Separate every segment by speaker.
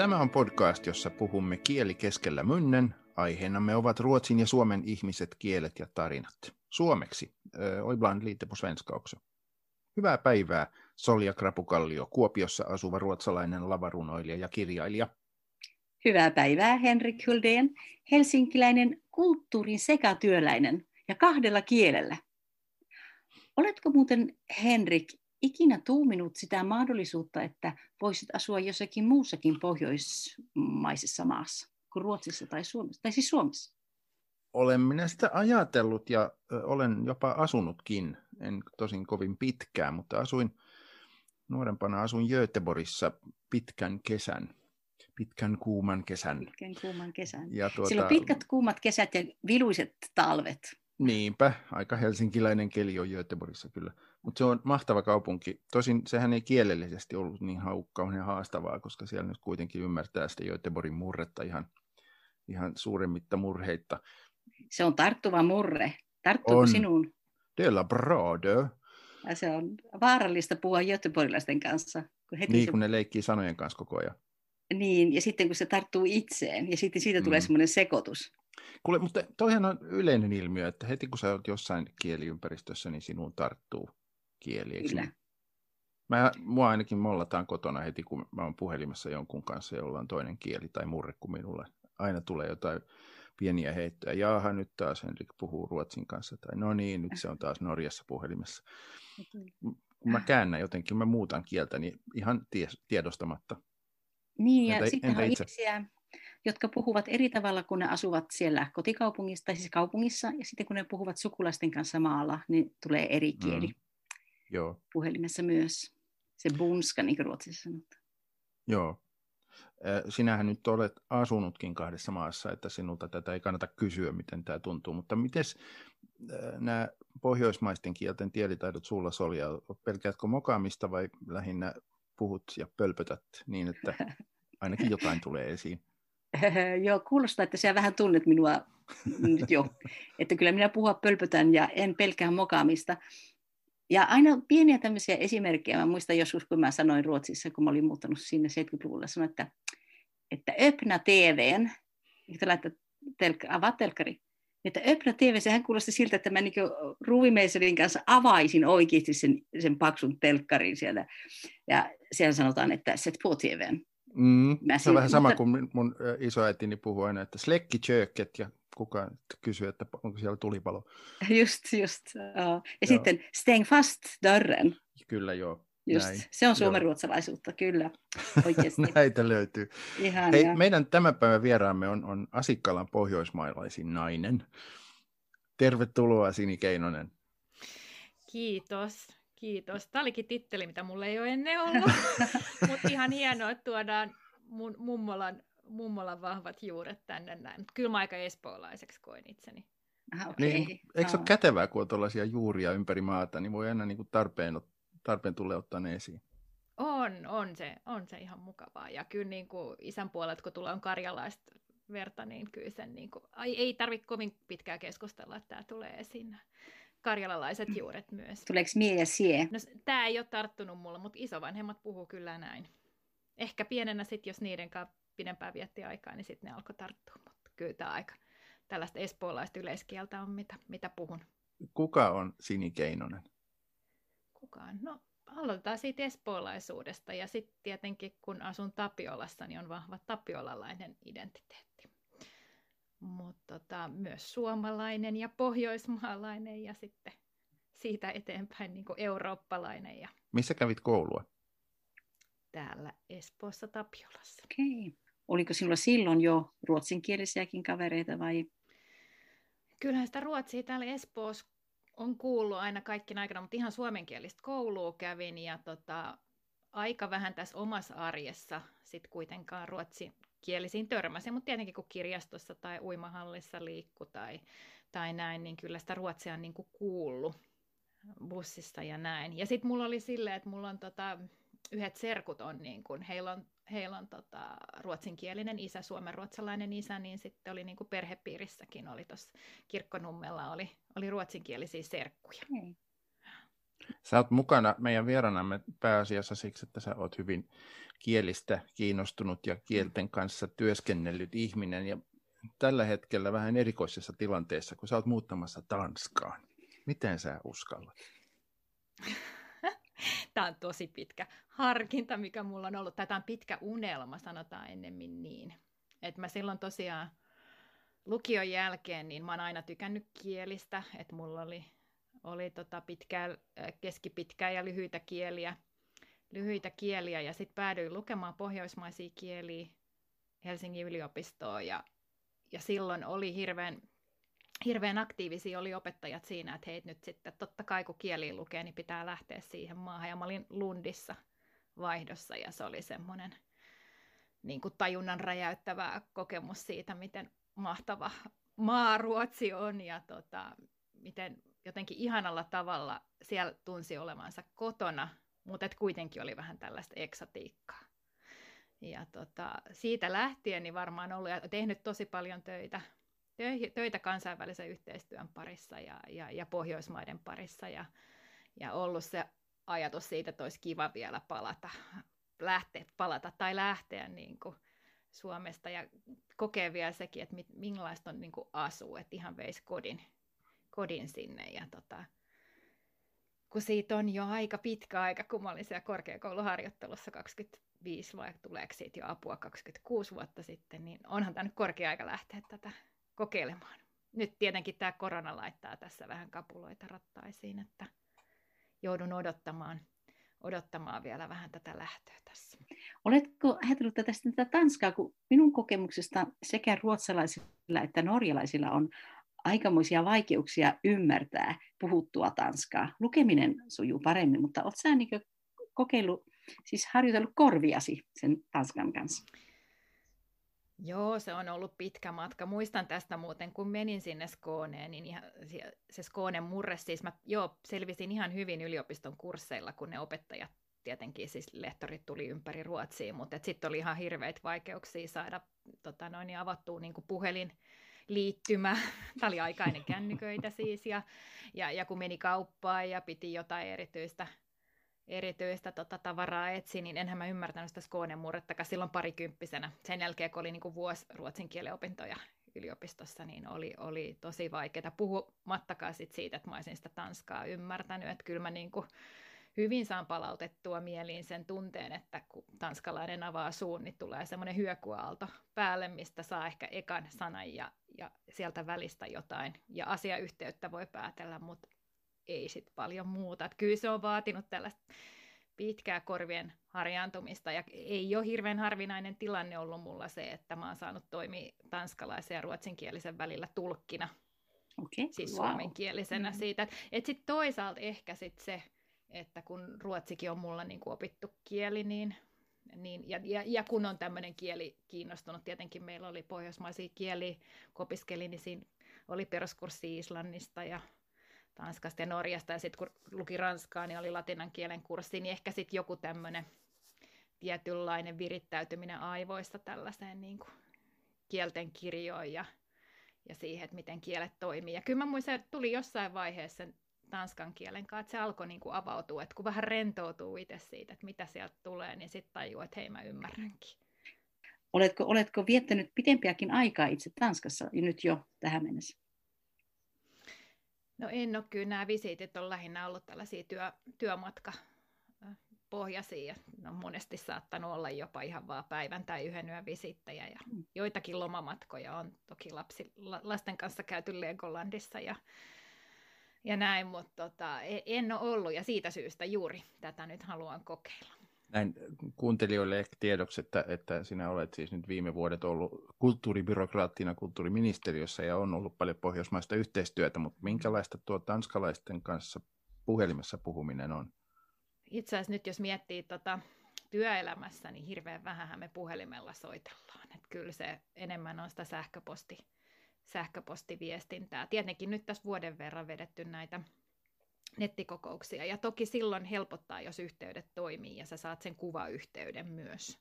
Speaker 1: Tämä on podcast, jossa puhumme kieli keskellä munnen. Aiheenamme ovat Ruotsin ja Suomen ihmiset, kielet ja tarinat. Suomeksi. Oi ibland lite på svenska också. Hyvää päivää, Solja Krapukallio, Kuopiossa asuva ruotsalainen lavarunoilija ja kirjailija.
Speaker 2: Hyvää päivää, Henrik Huldén, helsinkiläinen kulttuurin sekatyöläinen ja kahdella kielellä. Oletko muuten, Henrik, ikinä tuuminut sitä mahdollisuutta, että voisit asua jossakin muussakin pohjoismaisessa maassa kuin Ruotsissa tai Suomessa, tai siis Suomessa?
Speaker 1: Olen minä sitä ajatellut ja olen jopa asunutkin, en tosin kovin pitkään, mutta asuin nuorempana asuin Göteborgissa pitkän kesän, pitkän kuuman kesän.
Speaker 2: Pitkän kuuman kesän. Ja tuota... Silloin pitkät kuumat kesät ja viluiset talvet.
Speaker 1: Niinpä, aika helsinkiläinen keli on Göteborgissa kyllä. Mutta se on mahtava kaupunki. Tosin sehän ei kielellisesti ollut niin haukkaun ja haastavaa, koska siellä nyt kuitenkin ymmärtää sitä Göteborgin murretta ihan, ihan suuremmitta murheita.
Speaker 2: Se on tarttuva murre. Tarttuuko on. sinuun?
Speaker 1: De la brado.
Speaker 2: Ja se on vaarallista puhua göteborgilaisten kanssa.
Speaker 1: Kun heti niin, se... kun ne leikkii sanojen kanssa koko ajan.
Speaker 2: Niin, ja sitten kun se tarttuu itseen, ja sitten siitä mm. tulee semmoinen sekoitus.
Speaker 1: Kuule, mutta toihan on yleinen ilmiö, että heti kun sä olet jossain kieliympäristössä, niin sinuun tarttuu kieli. Eikö Kyllä. Niin? Mä, mua ainakin mollataan kotona heti, kun mä oon puhelimessa jonkun kanssa, jolla on toinen kieli tai murre kuin minulla. Aina tulee jotain pieniä heittoja. Jaaha, nyt taas Henrik puhuu ruotsin kanssa. Tai no niin, nyt se on taas Norjassa puhelimessa. Kun mä käännän jotenkin, mä muutan kieltä, niin ihan tiedostamatta.
Speaker 2: Niin, ja entä, sitten on ihmisiä, jotka puhuvat eri tavalla, kun ne asuvat siellä kotikaupungissa, tai siis kaupungissa, ja sitten kun ne puhuvat sukulaisten kanssa maalla, niin tulee eri kieli. Mm.
Speaker 1: Joo.
Speaker 2: Puhelimessa myös. Se bunska, niin kuin Ruotsissa sanotaan.
Speaker 1: Joo. Sinähän nyt olet asunutkin kahdessa maassa, että sinulta tätä ei kannata kysyä, miten tämä tuntuu. Mutta miten nämä pohjoismaisten kielten tielitaidot sulla Solja, pelkäätkö mokaamista vai lähinnä puhut ja pölpötät niin, että ainakin jotain tulee esiin?
Speaker 2: Joo, kuulostaa, että sä vähän tunnet minua nyt jo. Että kyllä minä puhua pölpötän ja en pelkää mokaamista. Ja aina pieniä tämmöisiä esimerkkejä. Mä muistan joskus, kun mä sanoin Ruotsissa, kun mä olin muuttanut sinne 70-luvulla, sanoin, että, että öppna TVn, että laittaa telk- avaa telkkari. Että öppna TV, sehän kuulosti siltä, että mä niin Ruvimeiserin kanssa avaisin oikeasti sen, sen paksun telkkarin siellä. Ja siellä sanotaan, että set på TVn.
Speaker 1: Mm, se on vähän sama kuin mun isoäitini puhuu aina, että slekki ja kukaan kysyy, että onko siellä tulipalo.
Speaker 2: Just, just. Ja joo. sitten stäng fast dörren.
Speaker 1: Kyllä, joo.
Speaker 2: Just. Näin. Se on suomenruotsalaisuutta, kyllä. Oikeasti.
Speaker 1: Näitä löytyy. Ihan, Hei, meidän tämän päivän vieraamme on, on Asikkalan pohjoismailaisin nainen. Tervetuloa Sini Keinonen.
Speaker 3: Kiitos. Kiitos. Tämä olikin titteli, mitä mulla ei ole ennen ollut, mutta ihan hienoa, että tuodaan mun mummolan mummolan vahvat juuret tänne näin. Kyllä mä aika espoolaiseksi koin itseni.
Speaker 2: Ah, okay.
Speaker 1: niin, eikö se ole kätevää, kun on tuollaisia juuria ympäri maata, niin voi aina niin kuin tarpeen, tarpeen tulee ottaa ne esiin.
Speaker 3: On, on se, on se ihan mukavaa. Ja kyllä niin kuin isän puolet, kun tulee on karjalaista verta, niin kyllä sen niin kuin, ai, ei tarvitse kovin pitkää keskustella, että tämä tulee esiin. Karjalalaiset juuret myös.
Speaker 2: Tuleeko mie ja sie?
Speaker 3: No, tämä ei ole tarttunut mulle, mutta isovanhemmat puhuu kyllä näin. Ehkä pienenä sitten, jos niiden kanssa pidempään vietti aikaa, niin sitten ne alkoi tarttua. Mutta kyllä tämä aika tällaista espoolaista yleiskieltä on, mitä, mitä puhun.
Speaker 1: Kuka on Sini Keinonen?
Speaker 3: Kuka on? No aloitetaan siitä espoolaisuudesta ja sitten tietenkin kun asun Tapiolassa, niin on vahva tapiolalainen identiteetti. Mutta tota, myös suomalainen ja pohjoismaalainen ja sitten siitä eteenpäin niin eurooppalainen. Ja...
Speaker 1: Missä kävit koulua?
Speaker 3: Täällä Espoossa Tapiolassa.
Speaker 2: Okei. Okay. Oliko sinulla silloin jo ruotsinkielisiäkin kavereita vai?
Speaker 3: Kyllähän sitä ruotsia täällä Espoossa on kuullut aina kaikki aikana, mutta ihan suomenkielistä koulua kävin ja tota, aika vähän tässä omassa arjessa sit kuitenkaan ruotsikielisiin törmäsin, mutta tietenkin kun kirjastossa tai uimahallissa liikku tai, tai näin, niin kyllä sitä ruotsia on niin kuin kuullut bussissa ja näin. Ja sitten mulla oli silleen, että mulla on tota, yhdet serkut on, niin kun, heillä on, heillä on tota, ruotsinkielinen isä, suomenruotsalainen isä, niin sitten oli niin kuin perhepiirissäkin, oli tuossa kirkkonummella oli, oli ruotsinkielisiä serkkuja. Hmm.
Speaker 1: Sä oot mukana meidän vieranamme pääasiassa siksi, että sä oot hyvin kielistä kiinnostunut ja kielten kanssa työskennellyt ihminen. Ja tällä hetkellä vähän erikoisessa tilanteessa, kun sä oot muuttamassa Tanskaan. Miten sä uskallat?
Speaker 3: Tämä on tosi pitkä harkinta, mikä mulla on ollut. Tämä on pitkä unelma, sanotaan ennemmin niin. Et mä silloin tosiaan lukion jälkeen, niin mä oon aina tykännyt kielistä, että mulla oli, oli tota pitkää, keskipitkää ja lyhyitä kieliä, lyhyitä kieliä ja sitten päädyin lukemaan pohjoismaisia kieliä Helsingin yliopistoon ja, ja silloin oli hirveän, hirveän aktiivisia oli opettajat siinä, että hei nyt sitten totta kai kun kieli lukee, niin pitää lähteä siihen maahan ja mä olin Lundissa vaihdossa ja se oli semmoinen niin kuin tajunnan räjäyttävä kokemus siitä, miten mahtava maa Ruotsi on ja tota, miten jotenkin ihanalla tavalla siellä tunsi olevansa kotona, mutta et kuitenkin oli vähän tällaista eksotiikkaa. Ja tota, siitä lähtien niin varmaan ollut ja tehnyt tosi paljon töitä, töitä kansainvälisen yhteistyön parissa ja, ja, ja Pohjoismaiden parissa. Ja, ja ollut se ajatus siitä, että olisi kiva vielä palata, lähteä, palata tai lähteä niin kuin Suomesta. Ja kokee vielä sekin, että millaista on niin kuin asuu, että ihan veisi kodin, kodin sinne. Ja tota, kun siitä on jo aika pitkä aika, kun mä olin siellä korkeakouluharjoittelussa 25 vai tuleeko siitä jo apua 26 vuotta sitten, niin onhan tämä nyt korkea aika lähteä tätä kokeilemaan. Nyt tietenkin tämä korona laittaa tässä vähän kapuloita rattaisiin, että joudun odottamaan, odottamaan vielä vähän tätä lähtöä tässä.
Speaker 2: Oletko ajatellut tätä, tätä Tanskaa, kun minun kokemuksesta sekä ruotsalaisilla että norjalaisilla on aikamoisia vaikeuksia ymmärtää puhuttua Tanskaa. Lukeminen sujuu paremmin, mutta oletko sinä niin kokeillut, siis harjoitellut korviasi sen Tanskan kanssa?
Speaker 3: Joo, se on ollut pitkä matka. Muistan tästä muuten, kun menin sinne Skooneen, niin ihan, se Skoonen murre, siis mä joo, selvisin ihan hyvin yliopiston kursseilla, kun ne opettajat tietenkin siis lehtorit tuli ympäri Ruotsiin, mutta sitten oli ihan hirveitä vaikeuksia saada tota noin, niin avattua niin puhelin liittymä. Tämä oli aikainen kännyköitä siis, ja, ja, ja kun meni kauppaan ja piti jotain erityistä, erityistä tota, tavaraa etsiä, niin enhän mä ymmärtänyt sitä Skånen murrettakaan silloin parikymppisenä. Sen jälkeen, kun oli niin kuin vuosi ruotsin kielen opintoja yliopistossa, niin oli, oli tosi vaikeaa. Puhumattakaan sit siitä, että mä olisin sitä tanskaa ymmärtänyt, että kyllä mä niin kuin, hyvin saan palautettua mieliin sen tunteen, että kun tanskalainen avaa suun, niin tulee semmoinen hyökuaalto päälle, mistä saa ehkä ekan sanan ja, ja sieltä välistä jotain. Ja asiayhteyttä voi päätellä, mutta ei sit paljon muuta. Et kyllä se on vaatinut tällaista pitkää korvien harjaantumista ja ei ole hirveän harvinainen tilanne ollut mulla se, että mä oon saanut toimia tanskalaisen ja ruotsinkielisen välillä tulkkina.
Speaker 2: Okay,
Speaker 3: siis wow. suomenkielisenä mm-hmm. siitä. Että et sitten toisaalta ehkä sit se, että kun ruotsikin on mulla niin kuin opittu kieli, niin, niin ja, ja, ja kun on tämmöinen kieli kiinnostunut, tietenkin meillä oli pohjoismaisia kieli, kun opiskelin, niin siinä oli peruskurssi Islannista ja Tanskasta ja Norjasta, ja sitten kun luki ranskaa, niin oli latinan kielen kurssi, niin ehkä sitten joku tämmöinen tietynlainen virittäytyminen aivoista tällaiseen niin kuin kielten kirjoon ja, ja siihen, että miten kielet toimii. Ja kyllä mä muistan, että tuli jossain vaiheessa tanskan kielen kanssa, että se alkoi niin kuin avautua, että kun vähän rentoutuu itse siitä, että mitä sieltä tulee, niin sitten tajuu, että hei mä ymmärränkin.
Speaker 2: Oletko, oletko viettänyt pitempiäkin aikaa itse Tanskassa nyt jo tähän mennessä?
Speaker 3: No en ole kyllä, nämä visiitit on lähinnä ollut tällaisia työ, työmatka pohjaisia ja no monesti saattanut olla jopa ihan vaan päivän tai yhden yön visittejä ja mm. joitakin lomamatkoja on toki lapsi, lasten kanssa käyty Legolandissa ja ja näin, mutta tota, e, en ole ollut ja siitä syystä juuri tätä nyt haluan kokeilla.
Speaker 1: Näin kuuntelijoille tiedoksi, että, että sinä olet siis nyt viime vuodet ollut kulttuuribyrokraattina kulttuuriministeriössä ja on ollut paljon pohjoismaista yhteistyötä, mutta minkälaista tuo tanskalaisten kanssa puhelimessa puhuminen on?
Speaker 3: Itse asiassa nyt jos miettii tota, työelämässä, niin hirveän vähän me puhelimella soitellaan. Et kyllä se enemmän on sitä sähköposti sähköpostiviestintää. Tietenkin nyt tässä vuoden verran vedetty näitä nettikokouksia. Ja toki silloin helpottaa, jos yhteydet toimii ja sä saat sen kuvayhteyden myös.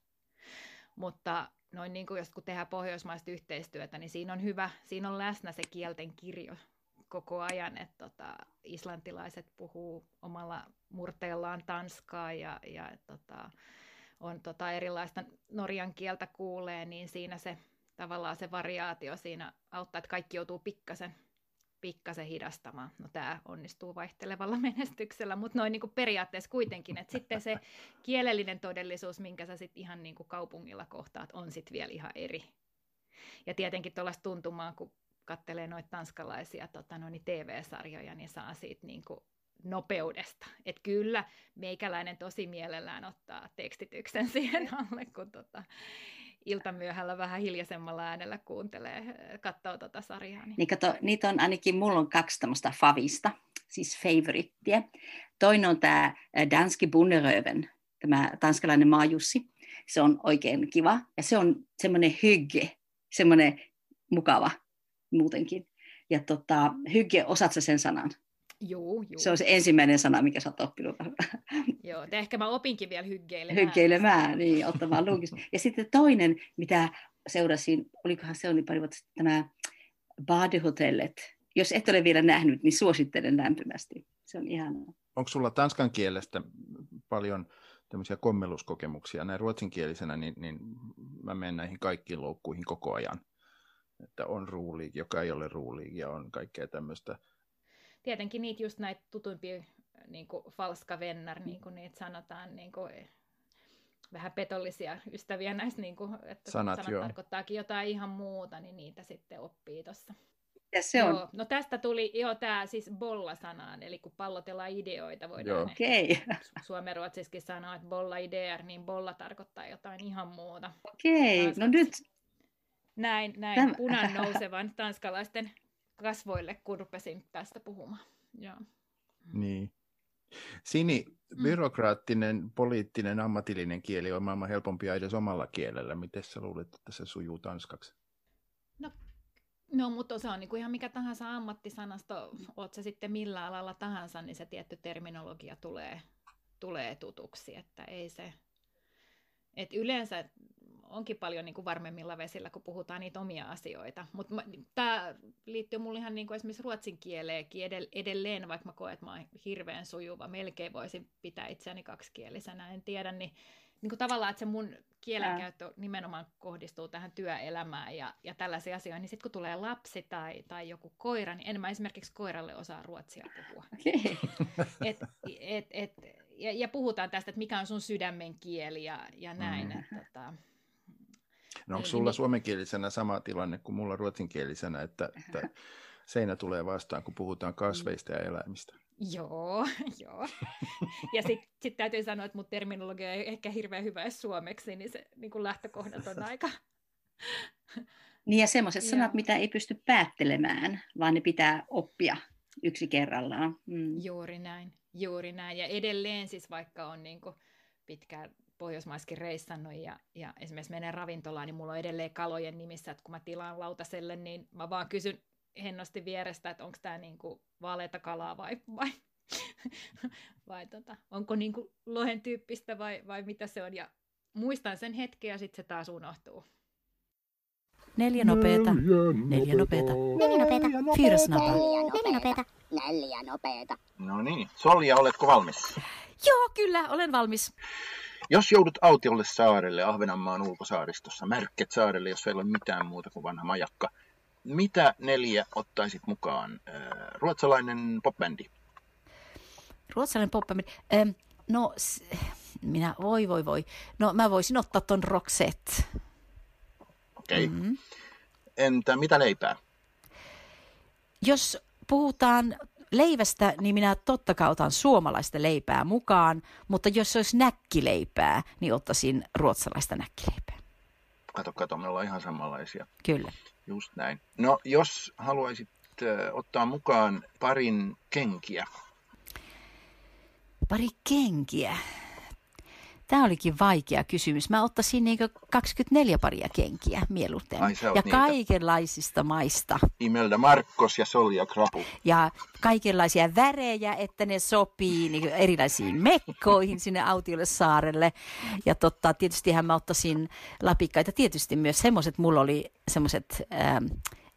Speaker 3: Mutta noin niin kuin jos kun tehdään pohjoismaista yhteistyötä, niin siinä on hyvä, siinä on läsnä se kielten kirjo, koko ajan, että tota, islantilaiset puhuu omalla murteellaan tanskaa ja, ja tota, on tota, erilaista norjan kieltä kuulee, niin siinä se tavallaan se variaatio siinä auttaa, että kaikki joutuu pikkasen pikkasen hidastamaan. No tämä onnistuu vaihtelevalla menestyksellä, mutta noin niin kuin periaatteessa kuitenkin, että sitten se kielellinen todellisuus, minkä sä sitten ihan niin kuin kaupungilla kohtaat, on sitten vielä ihan eri. Ja tietenkin tuollaista tuntumaa, kun kattelee noita tanskalaisia tota, noin TV-sarjoja, niin saa siitä niin kuin nopeudesta. Että kyllä meikäläinen tosi mielellään ottaa tekstityksen siihen alle, kun tota, iltamyöhällä vähän hiljaisemmalla äänellä kuuntelee, katsoo tuota sarjaa.
Speaker 2: Niin. Niin kato, niitä on ainakin, mulla on kaksi tämmöistä favista, siis favorittia. Toinen on tämä Danski Bunneröven, tämä tanskalainen maajussi. Se on oikein kiva ja se on semmoinen hygge, semmoinen mukava muutenkin. Ja tota, hygge, osaatko sen sanan?
Speaker 3: Joo, joo.
Speaker 2: Se on se ensimmäinen sana, mikä sä oot oppinut.
Speaker 3: Joo, ehkä mä opinkin vielä hyggeilemään.
Speaker 2: Hyggeilemään, niin, ottamaan luukista. Ja sitten toinen, mitä seurasin, olikohan se oli pari vuotta sitten, tämä Badehotellet. Jos et ole vielä nähnyt, niin suosittelen lämpimästi. Se on ihanaa.
Speaker 1: Onko sulla tanskan kielestä paljon tämmöisiä kommeluskokemuksia näin ruotsinkielisenä, niin, niin mä menen näihin kaikkiin loukkuihin koko ajan. Että on ruuliik, joka ei ole ruuliik ja on kaikkea tämmöistä
Speaker 3: tietenkin niitä just näitä tutuimpia niin kuin falska vennar, niin kuin niitä sanotaan, niin kuin, vähän petollisia ystäviä näistä, niin kuin, että sanat, sanat joo. tarkoittaakin jotain ihan muuta, niin niitä sitten oppii tuossa.
Speaker 2: Ja se on?
Speaker 3: Joo, no tästä tuli jo tämä siis bolla-sanaan, eli kun pallotellaan ideoita, voidaan
Speaker 2: okay.
Speaker 3: suomen ruotsiskin sanoa, että bolla ideer, niin bolla tarkoittaa jotain ihan muuta.
Speaker 2: Okei, okay. no nyt...
Speaker 3: Näin, näin Tämä... punan nousevan tanskalaisten kasvoille, kun rupesin tästä puhumaan. Joo.
Speaker 1: Niin. Sini, mm. byrokraattinen, poliittinen, ammatillinen kieli on maailman helpompia edes omalla kielellä. Miten sä luulet, että se sujuu tanskaksi?
Speaker 3: No, no mutta se on niin kuin ihan mikä tahansa ammattisanasto, oot se sitten millä alalla tahansa, niin se tietty terminologia tulee, tulee tutuksi, että ei se, et yleensä onkin paljon niin kuin varmemmilla vesillä, kun puhutaan niitä omia asioita. Mutta tämä liittyy mulle ihan niin kuin esimerkiksi ruotsin kieleenkin edelleen, vaikka mä koen, että mä oon hirveän sujuva. Melkein voisin pitää itseäni kaksikielisenä, en tiedä. Niin, niin kuin tavallaan, että se mun kielenkäyttö nimenomaan kohdistuu tähän työelämään ja, ja tällaisiin asioihin. Niin sitten kun tulee lapsi tai, tai joku koira, niin en mä esimerkiksi koiralle osaa ruotsia puhua. Okay. Et, et, et, ja, ja puhutaan tästä, että mikä on sun sydämen kieli ja, ja näin. Mm. Että, tota,
Speaker 1: No onko sulla suomenkielisenä sama tilanne kuin mulla ruotsinkielisenä, että, että seinä tulee vastaan, kun puhutaan kasveista ja eläimistä?
Speaker 3: Joo, joo. Ja sitten sit täytyy sanoa, että mun terminologia ei ehkä hirveän hyvä edes suomeksi, niin se niin kuin lähtökohdat on aika...
Speaker 2: Niin ja semmoiset sanat, mitä ei pysty päättelemään, vaan ne pitää oppia yksi kerrallaan.
Speaker 3: Mm. Juuri näin, juuri näin. Ja edelleen siis vaikka on niin kuin pitkään Pohjoismaiskin reissannut ja, ja esimerkiksi menen ravintolaan, niin mulla on edelleen kalojen nimissä, että kun mä tilaan lautaselle, niin mä vaan kysyn hennosti vierestä, että onko tämä niinku vaaleita kalaa vai, vai, vai tota, onko niinku lohen tyyppistä vai, vai mitä se on. Ja muistan sen hetken ja sitten se taas unohtuu.
Speaker 4: Neljä nopeeta. Neljä nopeeta. Neljä nopeeta. Snabba.
Speaker 5: Neljä nopeeta. Neljä nopeeta. No niin. Solja, oletko valmis?
Speaker 4: Joo, kyllä, olen valmis.
Speaker 5: Jos joudut autiolle saarelle Ahvenanmaan ulkosaaristossa, Märket saarelle, jos ei ole mitään muuta kuin vanha majakka, mitä neljä ottaisit mukaan? Ruotsalainen popbändi.
Speaker 4: Ruotsalainen popbändi. Ähm, no, minä, voi voi voi. No mä voisin ottaa ton Roxette.
Speaker 5: Okei. Okay. Mm-hmm. Entä mitä leipää?
Speaker 4: Jos puhutaan leivästä, niin minä totta kai otan suomalaista leipää mukaan, mutta jos se olisi näkkileipää, niin ottaisin ruotsalaista näkkileipää.
Speaker 5: Kato, kato, me ollaan ihan samanlaisia.
Speaker 4: Kyllä.
Speaker 5: Just näin. No, jos haluaisit ottaa mukaan parin kenkiä.
Speaker 4: Pari kenkiä. Tämä olikin vaikea kysymys. Mä ottaisin niin 24 paria kenkiä mieluiten. Ai, ja niitä. kaikenlaisista maista.
Speaker 5: Imelda Markkos ja Solja Krapu.
Speaker 4: Ja kaikenlaisia värejä, että ne sopii niin erilaisiin mekkoihin sinne autiolle saarelle. Ja totta, tietystihän mä ottaisin lapikkaita. Tietysti myös semmoiset, mulla oli semmoiset... Ähm,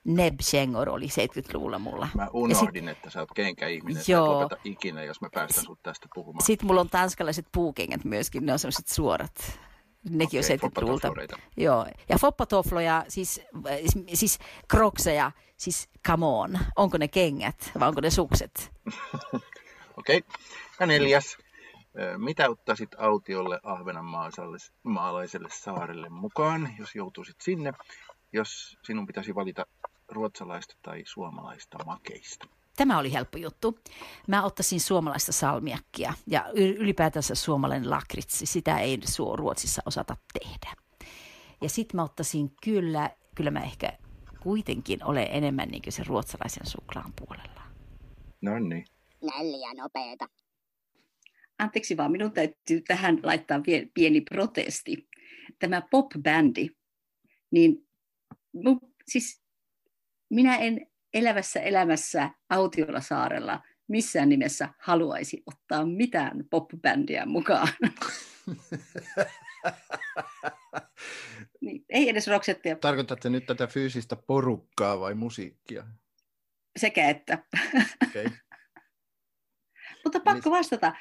Speaker 4: Nebchengor oli 70-luvulla mulla.
Speaker 5: Mä unohdin, sit, että sä oot kenkäihminen, joo. et lopeta ikinä, jos mä päästän sut tästä puhumaan.
Speaker 4: Sitten mulla on tanskalaiset puukengät myöskin, ne on sellaiset suorat. Nekin okay, on 70-luvulta. Joo, ja foppatofloja, siis, siis krokseja, siis come on, onko ne kengät vai onko ne sukset?
Speaker 5: Okei, okay. ja neljäs. Mitä ottaisit autiolle Ahvenanmaalaiselle saarelle mukaan, jos joutuisit sinne, jos sinun pitäisi valita ruotsalaista tai suomalaista makeista?
Speaker 4: Tämä oli helppo juttu. Mä ottaisin suomalaista salmiakkia ja ylipäätänsä suomalainen lakritsi. Sitä ei Ruotsissa osata tehdä. Ja sitten mä ottaisin kyllä, kyllä mä ehkä kuitenkin olen enemmän niin kuin se ruotsalaisen suklaan puolella.
Speaker 5: No niin.
Speaker 2: Neljä nopeeta. Anteeksi vaan, minun täytyy tähän laittaa pieni protesti. Tämä pop-bändi, niin siis minä en elävässä elämässä Autiolla saarella missään nimessä haluaisi ottaa mitään pop-bändiä mukaan. niin, ei edes roksettia.
Speaker 1: Tarkoitatte nyt tätä fyysistä porukkaa vai musiikkia?
Speaker 2: Sekä että. Okay. Mutta pakko vastata.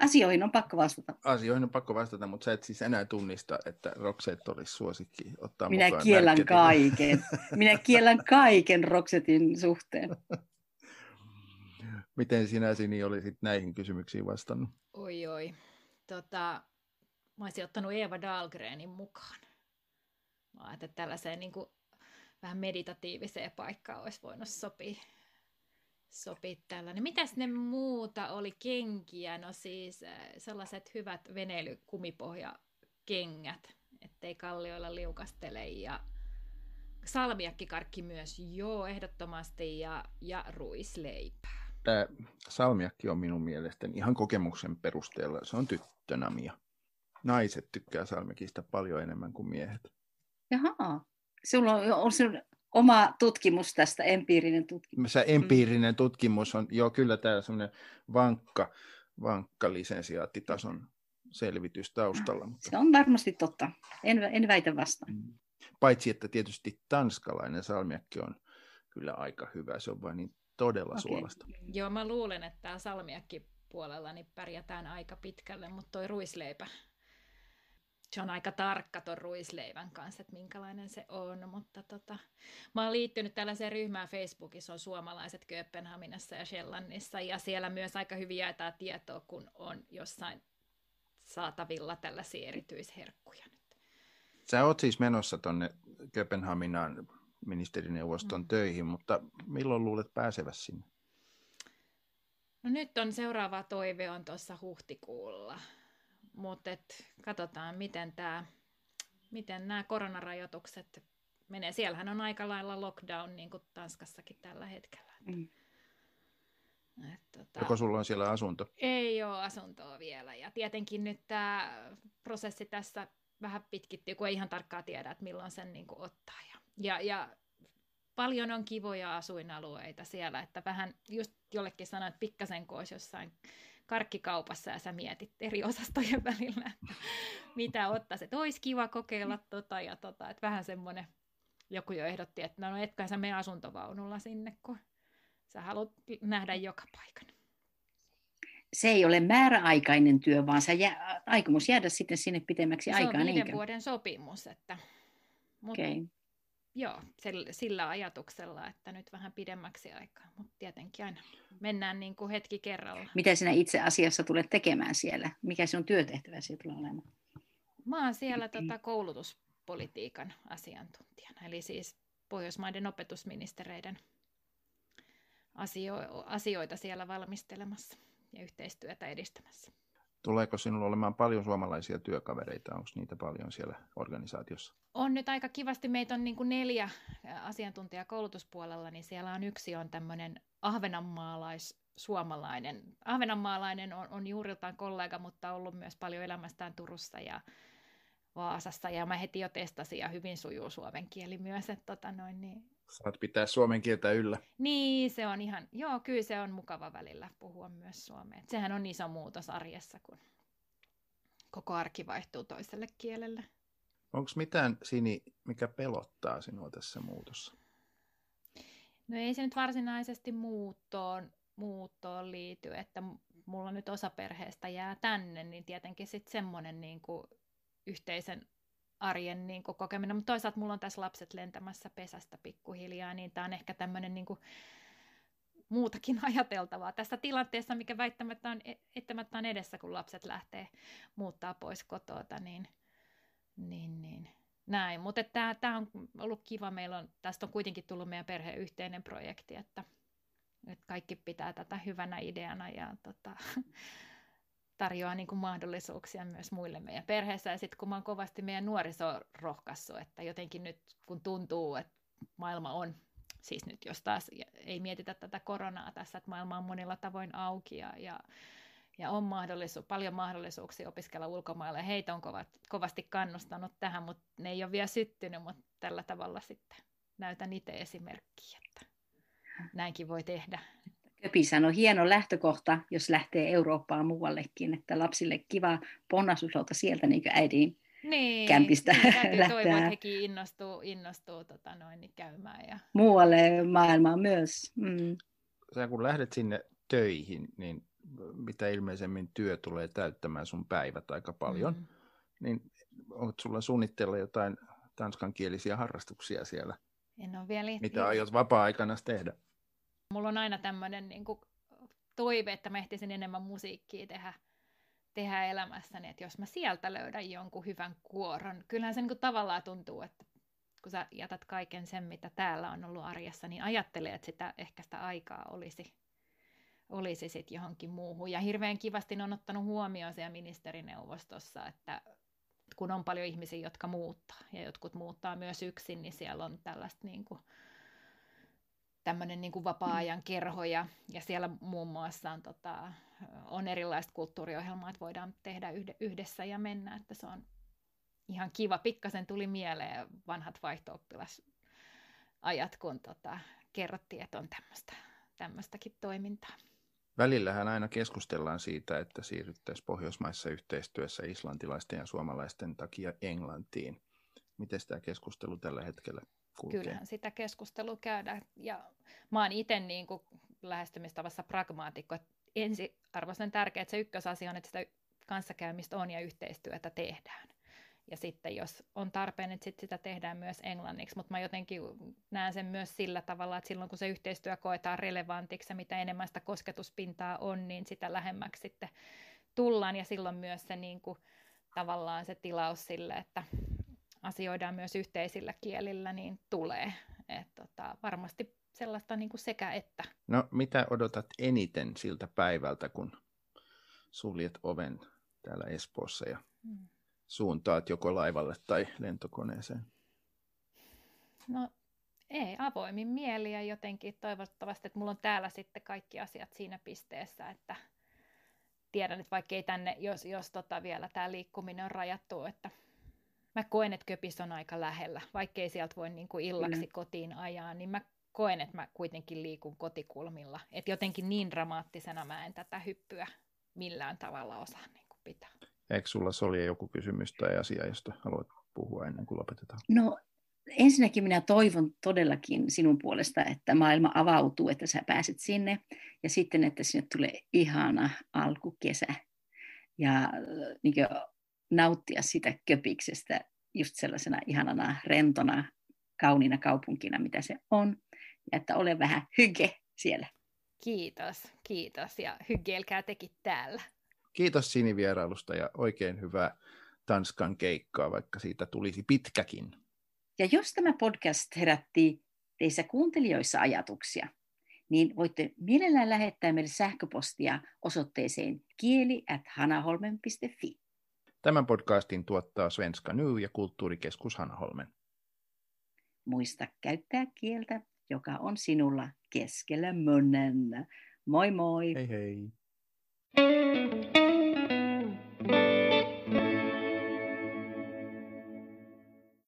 Speaker 2: Asioihin on pakko vastata.
Speaker 1: Asioihin on pakko vastata, mutta sä et siis enää tunnista, että Roxette olisi suosikki ottaa
Speaker 2: Minä
Speaker 1: mukaan
Speaker 2: kiellän märketin. kaiken. Minä kiellän kaiken Roxetin suhteen.
Speaker 1: Miten sinä, Sini, olisit näihin kysymyksiin vastannut?
Speaker 3: Oi, oi. Tota, mä olisin ottanut Eva Dahlgrenin mukaan. Mä että tällaiseen niin kuin, vähän meditatiiviseen paikkaan olisi voinut sopia sopii tällainen. Mitäs ne muuta oli kenkiä? No siis äh, sellaiset hyvät veneilykumipohjakengät, ettei kallioilla liukastele ja salmiakkikarkki myös, joo, ehdottomasti, ja, ja ruisleipää.
Speaker 1: Tämä salmiakki on minun mielestäni ihan kokemuksen perusteella, se on tyttönamia. Naiset tykkää salmiakista paljon enemmän kuin miehet.
Speaker 2: Jaha, sulla on, on, on oma tutkimus tästä, empiirinen tutkimus.
Speaker 1: Se empiirinen tutkimus on, joo kyllä tämä semmoinen vankka, vankka lisensiaattitason selvitys taustalla.
Speaker 2: Mutta... Se on varmasti totta, en, en väitä vastaan. Mm.
Speaker 1: Paitsi, että tietysti tanskalainen salmiakki on kyllä aika hyvä, se on vain niin todella okay. suolasta.
Speaker 3: Joo, mä luulen, että tämä salmiakki puolella niin pärjätään aika pitkälle, mutta toi ruisleipä se on aika tarkka tuon ruisleivän kanssa, että minkälainen se on, mutta tota, mä oon liittynyt tällaiseen ryhmään Facebookissa, on suomalaiset Kööpenhaminassa ja Shellannissa, ja siellä myös aika hyvin jaetaan tietoa, kun on jossain saatavilla tällaisia erityisherkkuja nyt.
Speaker 1: Sä oot siis menossa tuonne Kööpenhaminaan ministerineuvoston mm. töihin, mutta milloin luulet pääseväsi sinne?
Speaker 3: No nyt on seuraava toive on tuossa huhtikuulla mutta katsotaan, miten, tää, miten nämä koronarajoitukset menee. Siellähän on aika lailla lockdown, niin kuin Tanskassakin tällä hetkellä. Mm.
Speaker 1: Et, tota, Joko sulla on siellä asunto?
Speaker 3: Ei ole asuntoa vielä. Ja tietenkin nyt tämä prosessi tässä vähän pitkittyy, kun ei ihan tarkkaan tiedä, että milloin sen niin kuin ottaa. Ja, ja, ja paljon on kivoja asuinalueita siellä, että vähän just jollekin sanoin, että pikkasen koos jossain karkkikaupassa ja sä mietit eri osastojen välillä, mitä ottaisi, että olisi kiva kokeilla tota ja tota, että vähän semmoinen, joku jo ehdotti, että no etkä sä mene asuntovaunulla sinne, kun sä haluat nähdä joka paikan.
Speaker 2: Se ei ole määräaikainen työ, vaan sä jää, aikomus jäädä sitten sinne pitemmäksi aikaa. Se
Speaker 3: on viiden vuoden sopimus, että, mutta okay joo, sillä ajatuksella, että nyt vähän pidemmäksi aikaa, mutta tietenkin aina mennään niin kuin hetki kerralla.
Speaker 2: Mitä sinä itse asiassa tulet tekemään siellä? Mikä sinun työtehtävä siellä tulee olemaan?
Speaker 3: Mä oon siellä tota, koulutuspolitiikan asiantuntijana, eli siis Pohjoismaiden opetusministereiden asio- asioita siellä valmistelemassa ja yhteistyötä edistämässä.
Speaker 1: Tuleeko sinulla olemaan paljon suomalaisia työkavereita? Onko niitä paljon siellä organisaatiossa?
Speaker 3: On nyt aika kivasti. Meitä on niin kuin neljä asiantuntijaa koulutuspuolella, niin siellä on yksi on tämmöinen ahvenanmaalais suomalainen. Ahvenanmaalainen on, on juuriltaan kollega, mutta ollut myös paljon elämästään Turussa ja Vaasassa. Ja mä heti jo testasin ja hyvin sujuu suomen kieli myös. Että tota noin, niin
Speaker 1: Saat pitää suomen kieltä yllä.
Speaker 3: Niin, se on ihan, joo, kyllä se on mukava välillä puhua myös suomea. Sehän on iso muutos arjessa, kun koko arki vaihtuu toiselle kielelle.
Speaker 1: Onko mitään, Sini, mikä pelottaa sinua tässä muutossa?
Speaker 3: No ei se nyt varsinaisesti muuttoon, muuttoon liity, että mulla nyt osa perheestä jää tänne, niin tietenkin sitten semmoinen niin kuin yhteisen arjen niin kuin kokeminen, mutta toisaalta mulla on tässä lapset lentämässä pesästä pikkuhiljaa, niin tämä on ehkä tämmöinen niin kuin muutakin ajateltavaa tässä tilanteessa, mikä väittämättä on, eittämättä on edessä, kun lapset lähtee muuttaa pois kotota, niin, niin, niin. Näin. Mutta tämä on ollut kiva, meillä on, tästä on kuitenkin tullut meidän perheen yhteinen projekti, että, että kaikki pitää tätä hyvänä ideana ja tota, tarjoaa niin kuin mahdollisuuksia myös muille meidän perheessä. Ja sitten kun mä oon kovasti meidän nuoriso rohkaissut, että jotenkin nyt kun tuntuu, että maailma on, siis nyt jos taas ei mietitä tätä koronaa tässä, että maailma on monilla tavoin auki ja, ja, ja on mahdollisu, paljon mahdollisuuksia opiskella ulkomailla. Heitä on kovat, kovasti kannustanut tähän, mutta ne ei ole vielä syttynyt, mutta tällä tavalla sitten näytän itse esimerkkiä, että näinkin voi tehdä.
Speaker 2: Köpisän on hieno lähtökohta, jos lähtee Eurooppaan muuallekin, että lapsille kiva ponnasuslauta sieltä niin kuin äidin
Speaker 3: niin,
Speaker 2: kämpistä
Speaker 3: niin, täytyy
Speaker 2: lähteä.
Speaker 3: toivoa, että hekin innostuu, innostuu tota noin, niin käymään. Ja...
Speaker 2: Muualle maailmaan myös. Mm.
Speaker 1: Sä kun lähdet sinne töihin, niin mitä ilmeisemmin työ tulee täyttämään sun päivät aika paljon, mm. niin onko sulla suunnitteilla jotain tanskankielisiä harrastuksia siellä?
Speaker 3: En ole vielä...
Speaker 1: Mitä aiot vapaa-aikana tehdä?
Speaker 3: Mulla on aina tämmöinen niin kuin, toive, että mä ehtisin enemmän musiikkia tehdä, tehdä elämässäni, että jos mä sieltä löydän jonkun hyvän kuoron. Kyllähän se niin kuin, tavallaan tuntuu, että kun sä jätät kaiken sen, mitä täällä on ollut arjessa, niin ajattelee, että sitä, ehkä sitä aikaa olisi, olisi sitten johonkin muuhun. Ja hirveän kivasti on ottanut huomioon siellä ministerineuvostossa, että kun on paljon ihmisiä, jotka muuttaa, ja jotkut muuttaa myös yksin, niin siellä on tällaista niin kuin, tämmöinen niin vapaa-ajan kerho ja, ja siellä muun muassa on, tota, on erilaiset kulttuuriohjelmat, että voidaan tehdä yhdessä ja mennä, että se on ihan kiva. Pikkasen tuli mieleen vanhat vaihto ajat, kun tota, kerrottiin, että on tämmöistä, tämmöistäkin toimintaa.
Speaker 1: Välillähän aina keskustellaan siitä, että siirryttäisiin Pohjoismaissa yhteistyössä islantilaisten ja suomalaisten takia Englantiin. Miten tämä keskustelu tällä hetkellä kulkee?
Speaker 3: Kyllähän sitä keskustelua käydään. Ja mä oon itse niin kuin lähestymistavassa pragmaatikko, ensiarvoisen tärkeää, että se ykkösasia on, että sitä kanssakäymistä on ja yhteistyötä tehdään. Ja sitten jos on tarpeen, että sit sitä tehdään myös englanniksi, mutta mä jotenkin näen sen myös sillä tavalla, että silloin kun se yhteistyö koetaan relevantiksi ja mitä enemmän sitä kosketuspintaa on, niin sitä lähemmäksi sitten tullaan ja silloin myös se niin kuin, tavallaan se tilaus sille, että asioidaan myös yhteisillä kielillä, niin tulee. Et tota, varmasti sellaista niin kuin sekä että.
Speaker 1: No mitä odotat eniten siltä päivältä, kun suljet oven täällä Espoossa ja hmm. suuntaat joko laivalle tai lentokoneeseen?
Speaker 3: No ei, avoimin mieli ja jotenkin toivottavasti, että mulla on täällä sitten kaikki asiat siinä pisteessä, että tiedän, että vaikka ei tänne, jos, jos tota vielä tämä liikkuminen on rajattu, että mä koen, että Köpis on aika lähellä, vaikkei sieltä voi niin kuin illaksi mm. kotiin ajaa, niin mä koen, että mä kuitenkin liikun kotikulmilla. Että jotenkin niin dramaattisena mä en tätä hyppyä millään tavalla osaa niin kuin pitää.
Speaker 1: Eikö sulla Solja joku kysymys tai asia, josta haluat puhua ennen kuin lopetetaan?
Speaker 2: No ensinnäkin minä toivon todellakin sinun puolesta, että maailma avautuu, että sä pääset sinne ja sitten, että sinne tulee ihana alkukesä ja niin nauttia sitä köpiksestä just sellaisena ihanana, rentona, kauniina kaupunkina, mitä se on. Ja että ole vähän hyge siellä.
Speaker 3: Kiitos, kiitos ja hygeilkää tekin täällä.
Speaker 1: Kiitos Sini vierailusta ja oikein hyvää Tanskan keikkaa, vaikka siitä tulisi pitkäkin.
Speaker 2: Ja jos tämä podcast herätti teissä kuuntelijoissa ajatuksia, niin voitte mielellään lähettää meille sähköpostia osoitteeseen kieli at hanaholmen.fi.
Speaker 1: Tämän podcastin tuottaa Svenska Ny ja kulttuurikeskus Hanaholmen.
Speaker 2: Muista käyttää kieltä, joka on sinulla keskellä monen. Moi moi!
Speaker 1: Hei hei!